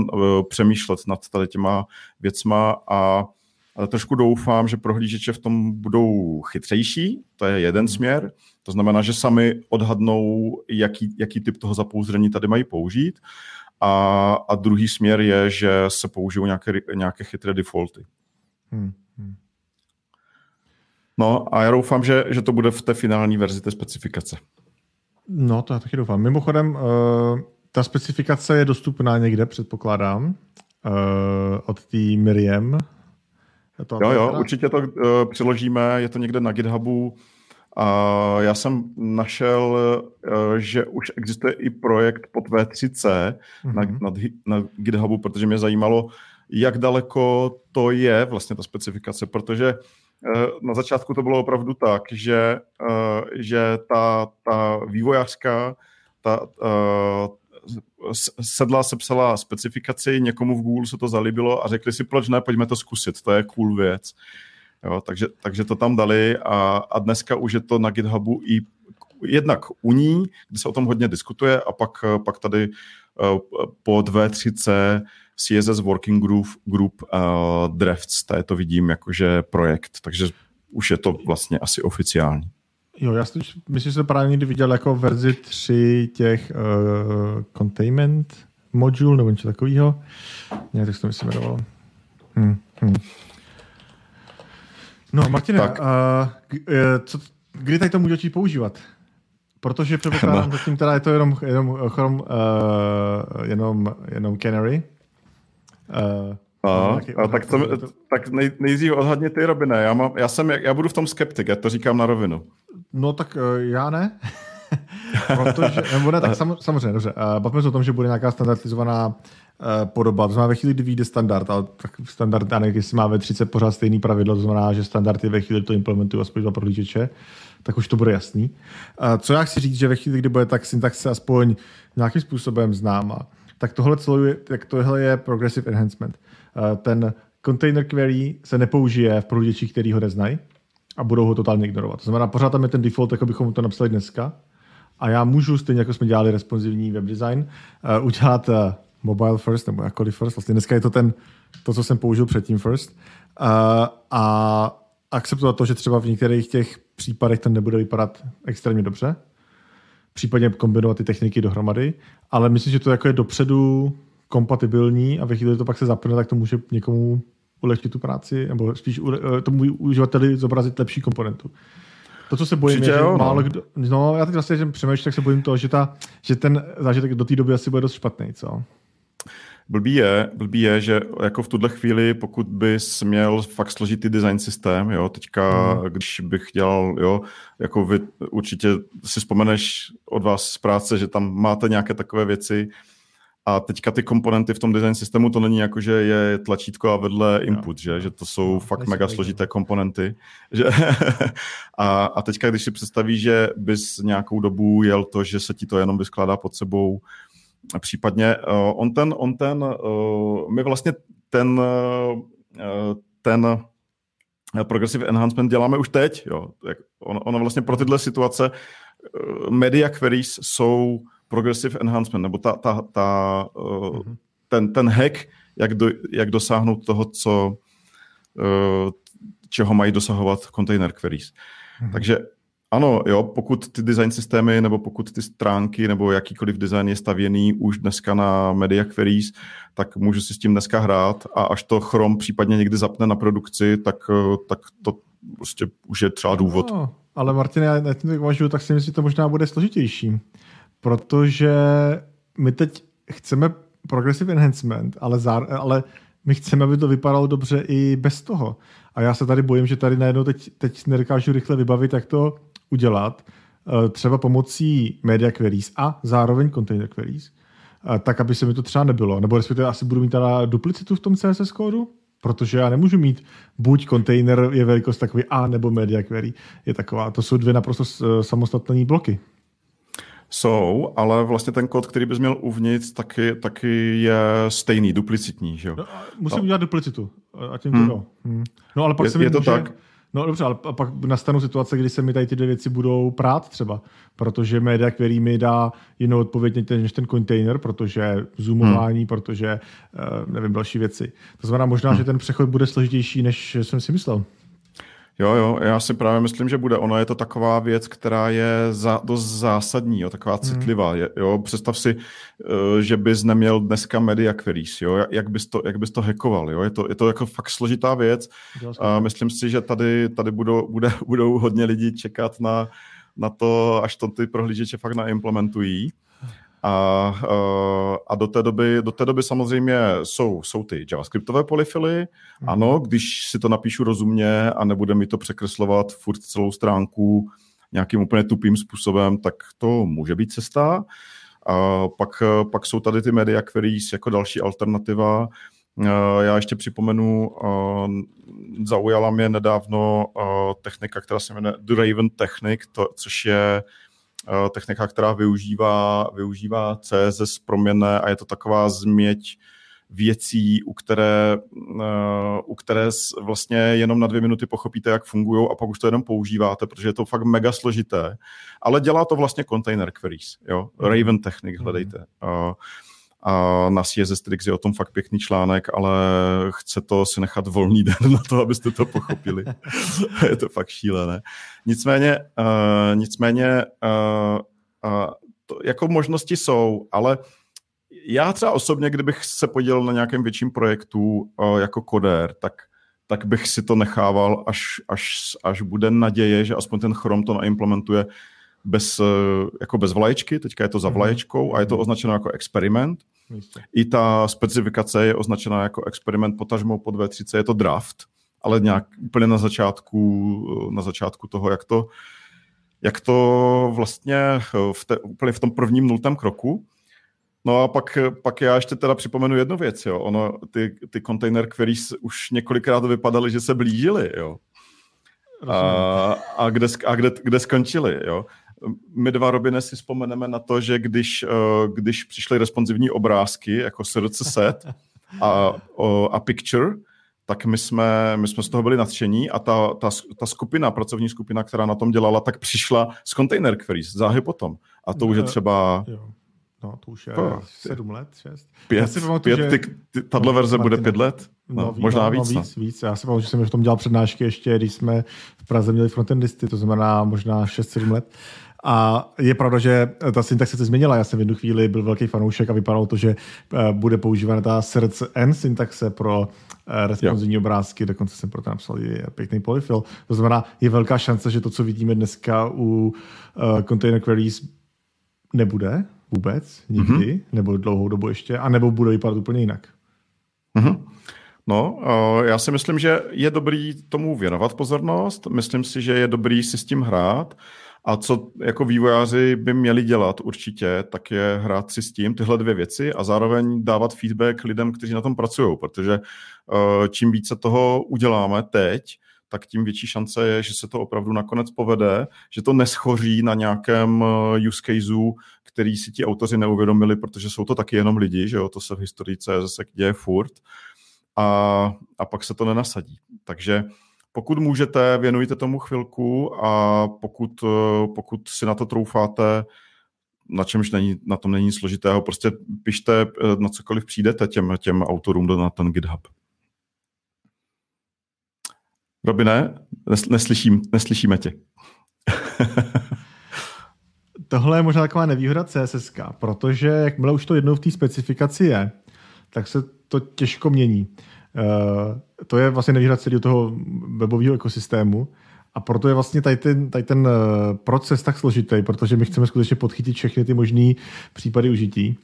přemýšlet nad tady těma věcma a trošku doufám, že prohlížeče v tom budou chytřejší, to je jeden směr, to znamená, že sami odhadnou, jaký, jaký typ toho zapouzření tady mají použít. A, a druhý směr je, že se použijou nějaké, nějaké chytré defaulty. Hmm. Hmm. No a já doufám, že, že to bude v té finální verzi té specifikace. No, to já taky doufám. Mimochodem, uh, ta specifikace je dostupná někde, předpokládám, uh, od té Miriam. To jo, jo, určitě to uh, přiložíme, je to někde na GitHubu. A já jsem našel, uh, že už existuje i projekt pod V3C mm-hmm. na, mhm. na, na GitHubu, protože mě zajímalo, jak daleko to je vlastně ta specifikace, protože uh, na začátku to bylo opravdu tak, že, uh, že ta, ta vývojářka, ta, sedla, sepsala specifikaci, někomu v Google se to zalíbilo a řekli si, proč ne, pojďme to zkusit, to je cool věc. Jo, takže, takže to tam dali a, a dneska už je to na GitHubu i jednak u ní, kde se o tom hodně diskutuje a pak, pak tady uh, pod V3C CSS Working Group, Group uh, Drafts, tady to vidím jakože projekt, takže už je to vlastně asi oficiální. Jo, já si myslím, že jsem právě někdy viděl jako verzi 3 těch uh, containment module nebo něco takového. Ne, tak se to myslím jmenovalo. Hmm, hmm. No, Martine, tak. Uh, co, kdy tady to můžu začít používat? Protože předpokládám, no. zatím teda je to jenom, jenom, jenom, uh, jenom, jenom Canary. Uh, No, a tak, to, tak nej, nejdřív odhadně ty, Robine. Já, mám, já, jsem, já budu v tom skeptik, já to říkám na rovinu. No tak uh, já ne. Protože, nebo ne, tak sam, samozřejmě, dobře. Uh, bavíme se o tom, že bude nějaká standardizovaná podoba. To znamená, ve chvíli, kdy vyjde standard, ale tak standard, já nevím, jestli má ve 30 pořád stejný pravidlo, to znamená, že standardy ve chvíli, kdy to implementují aspoň dva prohlížeče, tak už to bude jasný. Uh, co já chci říct, že ve chvíli, kdy bude tak syntaxe aspoň nějakým způsobem známa, tak tohle, celé, tak tohle je progressive enhancement. Uh, ten container query se nepoužije v prohlížečích, který ho neznají a budou ho totálně ignorovat. To znamená, pořád tam je ten default, jako bychom to napsali dneska. A já můžu, stejně jako jsme dělali responsivní web design, udělat mobile first nebo jakkoliv first. Vlastně dneska je to ten, to, co jsem použil předtím first. Uh, a akceptovat to, že třeba v některých těch případech to nebude vypadat extrémně dobře. Případně kombinovat ty techniky dohromady. Ale myslím, že to jako je dopředu kompatibilní a ve chvíli, kdy to pak se zapne, tak to může někomu ulehčit tu práci, nebo spíš eh, tomu uživateli zobrazit lepší komponentu. To, co se bojím, Přijde, je, že jo, no. málo kdo... No, já teď vlastně, že přemýšlím, tak se bojím toho, že, ta, že ten zážitek do té doby asi bude dost špatný, co? Blbý je, blbý je, že jako v tuhle chvíli, pokud bys měl fakt složitý design systém, jo, teďka, hmm. když bych dělal, jo, jako vy určitě si vzpomeneš od vás z práce, že tam máte nějaké takové věci, a teďka ty komponenty v tom design systému, to není jako, že je tlačítko a vedle input, že, že to jsou no, fakt mega složité komponenty. Že a, a teďka, když si představíš, že bys nějakou dobu jel to, že se ti to jenom vyskládá pod sebou, případně uh, on ten, on ten uh, my vlastně ten, uh, ten progressive enhancement děláme už teď. Jo. Ono, ono vlastně pro tyhle situace media queries jsou progressive enhancement, nebo ta, ta, ta, uh, mm-hmm. ten, ten hack, jak, do, jak dosáhnout toho, co, uh, čeho mají dosahovat container queries. Mm-hmm. Takže ano, jo, pokud ty design systémy nebo pokud ty stránky nebo jakýkoliv design je stavěný už dneska na media queries, tak můžu si s tím dneska hrát a až to Chrome případně někdy zapne na produkci, tak, eh, tak to prostě už je třeba důvod. No, ale Martin, já na tím uvažuji, tak si myslím, že to možná bude složitější protože my teď chceme progressive enhancement, ale, zár, ale my chceme, aby to vypadalo dobře i bez toho. A já se tady bojím, že tady najednou teď, teď nedokážu rychle vybavit, jak to udělat, eh, třeba pomocí media queries a zároveň container queries, eh, tak, aby se mi to třeba nebylo. Nebo respektive asi budu mít teda duplicitu v tom CSS kódu, protože já nemůžu mít buď container je velikost takový A, nebo media query je taková. To jsou dvě naprosto eh, samostatné bloky. Jsou, ale vlastně ten kód, který bys měl uvnitř, taky, taky je stejný, duplicitní. Že jo? No, musím no. udělat duplicitu. A tím hmm. to hmm. No ale pak je, se mi je to může... tak? No dobře, ale pak nastanou situace, kdy se mi tady ty dvě věci budou prát třeba, protože média, který mi dá jinou odpověď než ten container, protože zoomování, hmm. protože uh, nevím, další věci. To znamená možná, hmm. že ten přechod bude složitější, než jsem si myslel. Jo, jo, já si právě myslím, že bude. Ono je to taková věc, která je za, dost zásadní, jo, taková hmm. citlivá. Hmm. Jo. Představ si, uh, že bys neměl dneska media queries, jo, jak bys to, jak bys to hackoval. Jo. Je, to, je to jako fakt složitá věc. A myslím si, že tady, tady budou, bude, budou hodně lidí čekat na, na to, až to ty prohlížeče fakt naimplementují. A, eh, a do, té doby, do té doby samozřejmě jsou, jsou ty javascriptové polyfily. Hmm. Ano, když si to napíšu rozumně a nebude mi to překreslovat furt celou stránku nějakým úplně tupým způsobem, tak to může být cesta. A pak, pak jsou tady ty media queries jako další alternativa. Eh, já ještě připomenu, eh, zaujala mě nedávno technika, která se jmenuje Raven Technic, to, což je Eh, technika, která využívá, využívá CSS proměnné a je to taková změť věcí, u které, eh, u které vlastně jenom na dvě minuty pochopíte, jak fungují a pak už to jenom používáte, protože je to fakt mega složité. Ale dělá to vlastně container queries. Jo? Mhm. Raven Technic, hledejte. Uh, a na CSS Tricks je o tom fakt pěkný článek, ale chce to si nechat volný den na to, abyste to pochopili. je to fakt šílené. Nicméně, uh, nicméně uh, uh, to, jako možnosti jsou, ale já třeba osobně, kdybych se podělil na nějakém větším projektu uh, jako kodér, tak tak bych si to nechával, až, až, až bude naděje, že aspoň ten Chrome to naimplementuje bez, jako bez vlaječky, teďka je to za mhm. vlaječkou a je to označeno jako experiment. I ta specifikace je označena jako experiment potažmo pod V30, je to draft, ale nějak úplně na začátku, na začátku toho, jak to, jak to vlastně v te, úplně v tom prvním nultém kroku. No a pak, pak já ještě teda připomenu jednu věc, jo. Ono, ty, ty container queries už několikrát vypadaly, že se blížily, jo. A, a, kde, a kde, kde skončili, jo my dva, Robine, si vzpomeneme na to, že když, eh, když přišly responsivní obrázky, jako srdce set a, a picture, tak my jsme, my jsme z toho byli nadšení a ta, ta, ta skupina, pracovní skupina, která na tom dělala, tak přišla z container queries záhy potom. A to už je eh, třeba... Jo. No, to už je oh, sedm let, šest. Pět, si pamatuju, pět že... ty, ty, tato verze bude pět let? No, no možná no, víc. No, víc, no. víc. Já si pamatuju, že jsem v tom dělal přednášky ještě, když jsme v Praze měli frontendisty, to znamená možná 6-7 let. A je pravda, že ta syntaxe se změnila. Já jsem v jednu chvíli byl velký fanoušek a vypadalo to, že eh, bude používána ta srdce N syntaxe pro eh, responsivní obrázky, dokonce jsem pro to napsal i pěkný polyfill. To znamená, je velká šance, že to, co vidíme dneska u container queries, nebude vůbec nikdy, mm-hmm. nebo dlouhou dobu ještě, a nebo bude vypadat úplně jinak. Mm-hmm. No, já si myslím, že je dobrý tomu věnovat pozornost. Myslím si, že je dobrý si s tím hrát. A co jako vývojáři by měli dělat určitě, tak je hrát si s tím tyhle dvě věci a zároveň dávat feedback lidem, kteří na tom pracují, protože uh, čím více toho uděláme teď, tak tím větší šance je, že se to opravdu nakonec povede, že to neschoří na nějakém eh, use caseu, který si ti autoři neuvědomili, protože jsou to taky jenom lidi, že jo, to se v historii CSS děje furt a, a pak se to nenasadí. Takže pokud můžete, věnujte tomu chvilku a pokud, eh, pokud si na to troufáte, na čemž není, na tom není složitého, prostě pište eh, na cokoliv přijdete těm, těm autorům na ten GitHub. Robine, neslyším, neslyšíme tě. Tohle je možná taková nevýhoda CSS, protože jakmile už to jednou v té specifikaci je, tak se to těžko mění. Uh, to je vlastně nevýhoda celého toho webového ekosystému. A proto je vlastně tady ten, tady ten eh, proces tak složitý, protože my chceme skutečně podchytit všechny ty možné případy užití.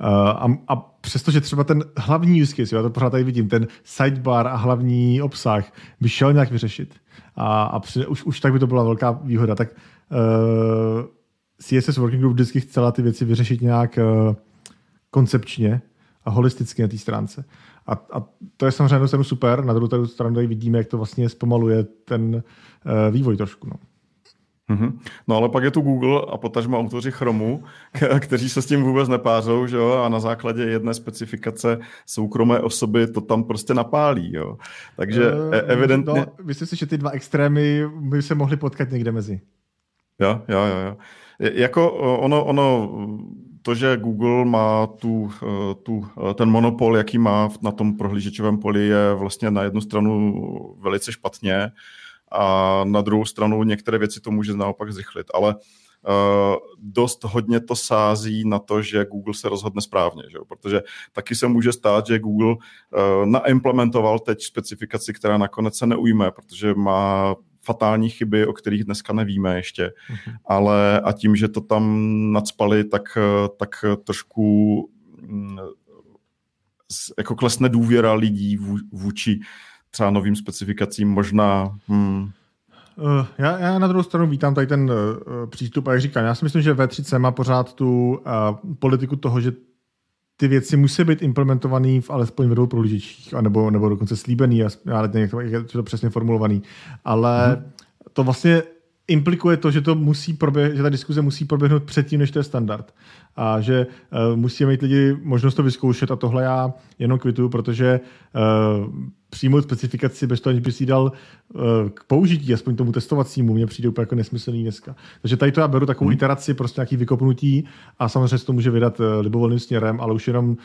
Uh, a, a přestože třeba ten hlavní use case, já to pořád tady vidím, ten sidebar a hlavní obsah by šel nějak vyřešit. A, a při, už, už tak by to byla velká výhoda. Tak uh, CSS Working Group vždycky chcela ty věci vyřešit nějak uh, koncepčně a holisticky na té stránce. A, a to je samozřejmě stranu super, na druhou stranu tady vidíme, jak to vlastně zpomaluje ten uh, vývoj trošku. No. Mm-hmm. No ale pak je tu Google a potažmo autoři Chromu, kteří se s tím vůbec nepářou, že jo, a na základě jedné specifikace soukromé osoby to tam prostě napálí, jo. Takže uh, evidentně... No, myslím si, že ty dva extrémy by se mohli potkat někde mezi. Jo, jo, jo, jo. Jako ono, ono, to, že Google má tu, eh, tu, eh, ten monopol, jaký má na tom prohlížečovém poli, je vlastně na jednu stranu velice špatně, a na druhou stranu některé věci to může naopak zrychlit, ale Uh, dost hodně to sází na to, že Google se rozhodne správně, že? protože taky se může stát, že Google naimplementoval teď specifikaci, která nakonec se neujme, protože má fatální chyby, o kterých dneska nevíme ještě, uh-huh. ale a tím, že to tam nadspali, tak, tak trošku mm, jako klesne důvěra lidí vůči třeba novým specifikacím možná... Hmm. Uh, já, já na druhou stranu vítám tady ten uh, přístup a jak říkám, já si myslím, že V3C má pořád tu uh, politiku toho, že ty věci musí být implementované v alespoň ve dvou prohlížečích, nebo, nebo dokonce slíbený, já nevím, jak to, jak je to přesně formulovaný, ale hmm. to vlastně implikuje to, že to musí proběh, že ta diskuze musí proběhnout předtím, než to je standard. A že uh, musí mít lidi možnost to vyzkoušet a tohle já jenom kvituju, protože uh, přijmout specifikaci bez toho, aniž by si dal uh, k použití, aspoň tomu testovacímu, mně přijde úplně jako nesmyslný dneska. Takže tady to já beru takovou hmm. iteraci, prostě nějaký vykopnutí a samozřejmě se to může vydat uh, libovolným směrem, ale už jenom uh,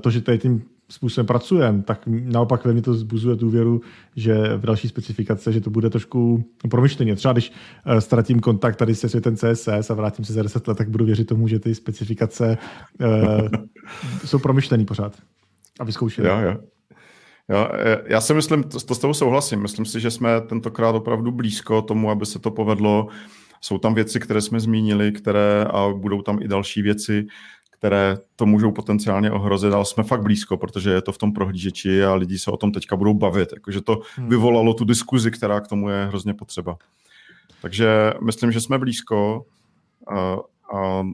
to, že tady tím způsobem pracujeme, tak naopak ve mně to zbuzuje důvěru, že v další specifikace, že to bude trošku promyšleně. Třeba když uh, ztratím kontakt tady se světem CSS a vrátím se za 10 let, tak budu věřit tomu, že ty specifikace uh, jsou promyšlený pořád a vyzkoušené. Jo, jo. Jo, já si myslím, to, to s tebou souhlasím, myslím si, že jsme tentokrát opravdu blízko tomu, aby se to povedlo. Jsou tam věci, které jsme zmínili, které a budou tam i další věci, které to můžou potenciálně ohrozit, ale jsme fakt blízko, protože je to v tom prohlížeči a lidi se o tom teďka budou bavit. Jakože to hmm. vyvolalo tu diskuzi, která k tomu je hrozně potřeba. Takže myslím, že jsme blízko a, a,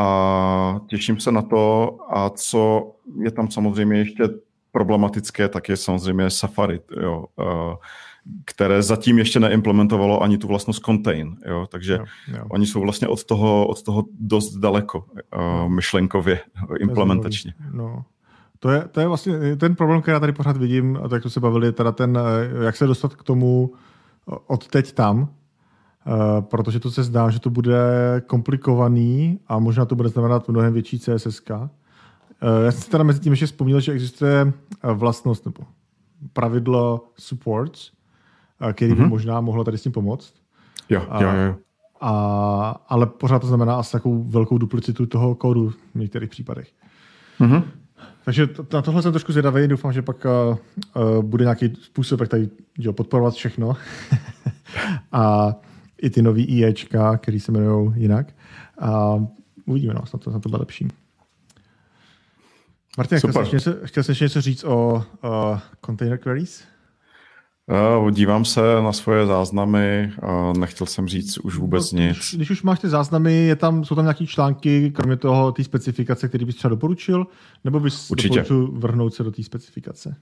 a těším se na to. A co je tam samozřejmě ještě problematické, tak je samozřejmě Safari, jo, které zatím ještě neimplementovalo ani tu vlastnost contain. Jo, takže jo, jo. oni jsou vlastně od toho, od toho dost daleko no. myšlenkově, implementačně. No. To je, to je vlastně ten problém, který já tady pořád vidím, a tak to se bavili, teda ten, jak se dostat k tomu od teď tam, Uh, protože to se zdá, že to bude komplikovaný a možná to bude znamenat mnohem větší CSS. Eh, já jsem teda mezi tím ještě vzpomněl, že existuje eh, vlastnost nebo pravidlo supports, eh, který by mm-hmm. možná mohlo tady s tím pomoct. Jo, jo, jo. A, ale pořád to znamená asi takovou velkou duplicitu toho kódu v některých případech. Mm-hmm. Takže to, na tohle jsem trošku zvědavý, doufám, že pak uh, uh, bude nějaký způsob, jak tady jo, podporovat všechno. a i ty nový IEčka, který se jmenují jinak. A uvidíme, no, snad to, snad to bude lepší. Martin, chtěl jsi, něco, chtěl jsi ještě něco říct o uh, container queries? Uh, dívám se na svoje záznamy a nechtěl jsem říct už vůbec no, nic. Když, když už máš ty záznamy, je tam, jsou tam nějaké články, kromě toho té specifikace, který bys třeba doporučil, nebo bys Určitě. doporučil vrhnout se do té specifikace?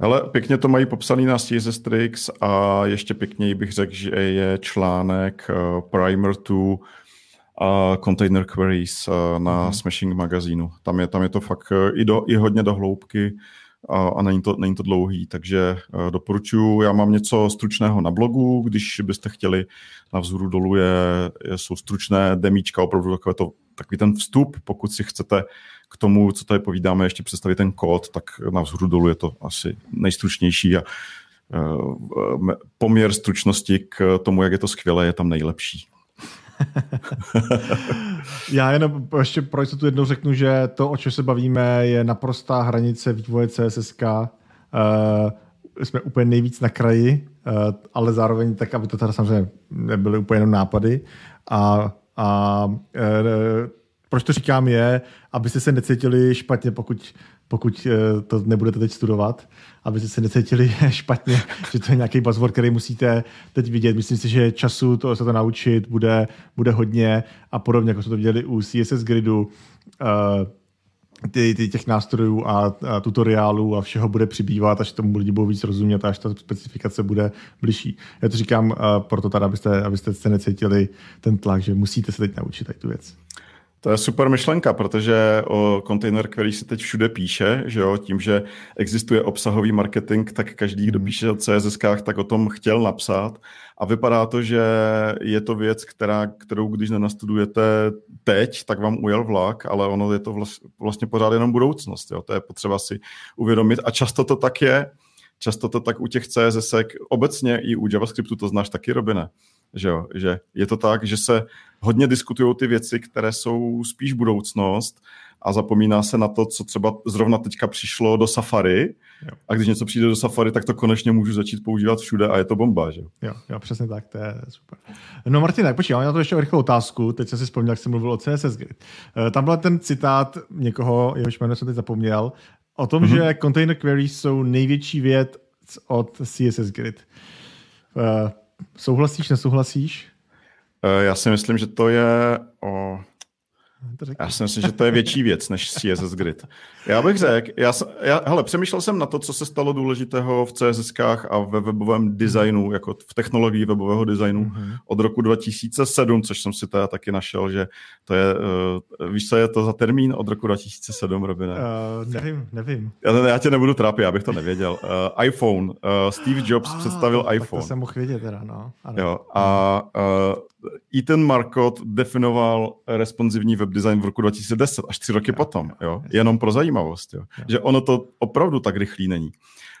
Ale pěkně to mají popsaný na Tricks a ještě pěkněji bych řekl, že je článek uh, Primer to a container queries na mm. Smashing magazínu. Tam je, tam je to fakt i, do, i hodně do hloubky a, a není, to, není to dlouhý, takže e, doporučuji. Já mám něco stručného na blogu, když byste chtěli, na vzhůru dolů je, je, jsou stručné demíčka, opravdu takové to, takový ten vstup, pokud si chcete k tomu, co tady povídáme, ještě představit ten kód, tak na vzhůru dolů je to asi nejstručnější a e, poměr stručnosti k tomu, jak je to skvělé, je tam nejlepší. Já jenom ještě pro tu jednou řeknu, že to, o čem se bavíme, je naprostá hranice vývoje CSSK. Uh, eh, jsme úplně nejvíc na kraji, uh, ale zároveň tak, aby to teda samozřejmě nebyly úplně jenom nápady. A, a uh, proč to říkám je, abyste se necítili špatně, pokud pokud eh, to nebudete teď studovat, aby se necítili špatně, že to je nějaký buzzword, který musíte teď vidět. Myslím si, že času to, se to naučit bude, bude hodně a podobně, jako jsme to viděli u CSS Gridu. Uh, ty, ty těch nástrojů a, a tutoriálů a všeho bude přibývat, až tomu lidi budou víc rozumět, až ta specifikace bude bližší. Já to říkám uh, proto tady, abyste, abyste se necítili ten tlak, že musíte se teď naučit tady tu věc. To je super myšlenka, protože o container query se teď všude píše, že jo, tím, že existuje obsahový marketing, tak každý, kdo hmm. píše o CSS, tak o tom chtěl napsat. A vypadá to, že je to věc, která, kterou když nenastudujete teď, tak vám ujel vlak, ale ono je to vlastně pořád jenom budoucnost. Jo. To je potřeba si uvědomit. A často to tak je. Často to tak u těch CSS, obecně i u JavaScriptu, to znáš taky, Robine že, jo? že je to tak, že se hodně diskutují ty věci, které jsou spíš budoucnost a zapomíná se na to, co třeba zrovna teďka přišlo do Safari jo. a když něco přijde do Safari, tak to konečně můžu začít používat všude a je to bomba, že jo? Jo, přesně tak, to je super. No Martin, tak počkej, mám na to ještě rychlou otázku, teď jsem si vzpomněl, jak jsem mluvil o CSS Grid. Eh, tam byl ten citát někoho, jehož jméno jsem teď zapomněl, o tom, mm-hmm. že container queries jsou největší věc od CSS Grid. Uh, Souhlasíš, nesouhlasíš? Eh, já si myslím, že to je o já si myslím, že to je větší věc než CSS Grid. Já bych řekl, já, já, hele, přemýšlel jsem na to, co se stalo důležitého v CSS a ve webovém designu, jako v technologii webového designu mm-hmm. od roku 2007, což jsem si teda taky našel, že to je, uh, víš, co je to za termín od roku 2007, Robine? Uh, nevím, nevím. Já, já tě nebudu trápit, já bych to nevěděl. Uh, iPhone, uh, Steve Jobs ah, představil to, iPhone. to jsem mohl vědět teda, no. Ano. Jo, a uh, Ethan Markot definoval responsivní web design v roku 2010, až tři roky jo, potom, jo, jo. jenom pro zajímavost, jo. jo. že ono to opravdu tak rychlý není.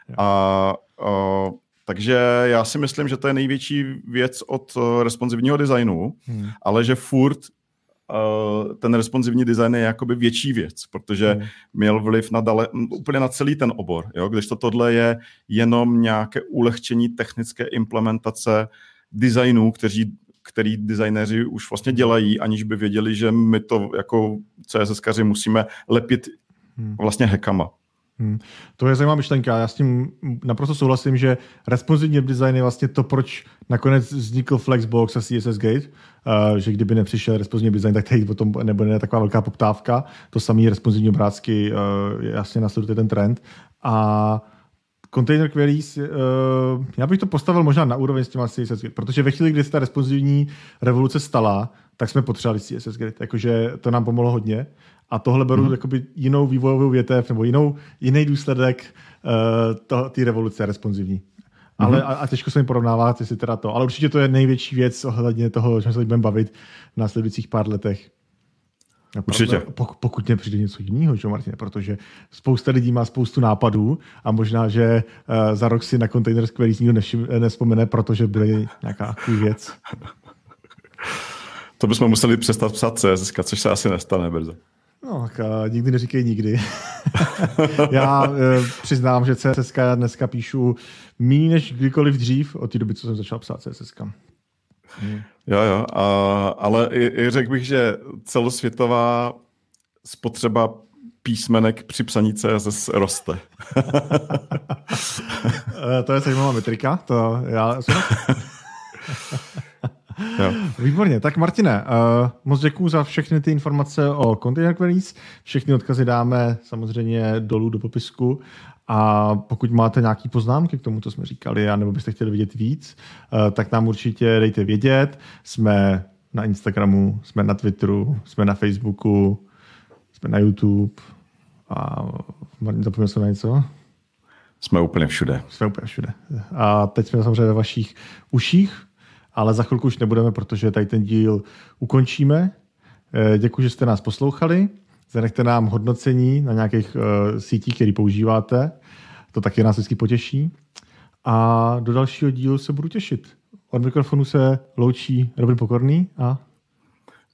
Jo. A, a takže já si myslím, že to je největší věc od uh, responsivního designu, hmm. ale že furt uh, ten responsivní design je jakoby větší věc, protože hmm. měl vliv na dale, úplně na celý ten obor, jo? když to tohle je jenom nějaké ulehčení technické implementace designů, kteří který designéři už vlastně dělají, aniž by věděli, že my to jako CSSkaři musíme lepit hmm. vlastně hekama. Hmm. To je zajímavá myšlenka. Já s tím naprosto souhlasím, že responsivní design je vlastně to, proč nakonec vznikl Flexbox a CSS Gate, uh, že kdyby nepřišel responsivní design, tak tady potom nebude taková velká poptávka. To samý responsivní obrázky uh, jasně nasleduje ten trend. A container queries, uh, já bych to postavil možná na úroveň s těma CSS Grid, protože ve chvíli, kdy se ta responsivní revoluce stala, tak jsme potřebovali CSS Grid, jakože to nám pomohlo hodně. A tohle beru mm-hmm. jakoby jinou vývojovou větev nebo jinou, jiný důsledek uh, té revoluce responsivní. Mm-hmm. Ale a, a těžko se mi porovnávat, jestli teda to. Ale určitě to je největší věc ohledně toho, že se budeme bavit v následujících pár letech. Určitě. Pokud, pokud přijde něco jiného, že Martine, protože spousta lidí má spoustu nápadů a možná, že uh, za rok si na Container Squares nikdo nespomene, protože byly nějaká věc. To bychom museli přestat psát CSS, což se asi nestane brzo. No, tak uh, nikdy neříkej nikdy. já uh, přiznám, že CSS dneska píšu méně než kdykoliv dřív od té doby, co jsem začal psát CSS. Hmm. Jo, jo, a, ale i, i řekl bych, že celosvětová spotřeba písmenek při psaní CSS roste. Eh, to je zajímavá metrika, to já Jo. Výborně. Tak Martine, uh, moc děkuji za všechny ty informace o Container Queries. Všechny odkazy dáme samozřejmě dolů do popisku. A pokud máte nějaké poznámky k tomu, co jsme říkali, nebo byste chtěli vidět víc, uh, tak nám určitě dejte vědět. Jsme na Instagramu, jsme na Twitteru, jsme na Facebooku, jsme na YouTube. A zapomněl jsem na něco? Jsme úplně všude. Jsme úplně všude. A teď jsme samozřejmě ve vašich uších, ale za chvilku už nebudeme, protože tady ten díl ukončíme. Eh, děkuji, že jste nás poslouchali. Zanechte nám hodnocení na nějakých uh, sítích, které používáte. To taky nás vždycky potěší. A do dalšího dílu se budu těšit. Od mikrofonu se loučí Robin Pokorný a...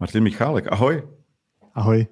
Martin Michálek. Ahoj. Ahoj.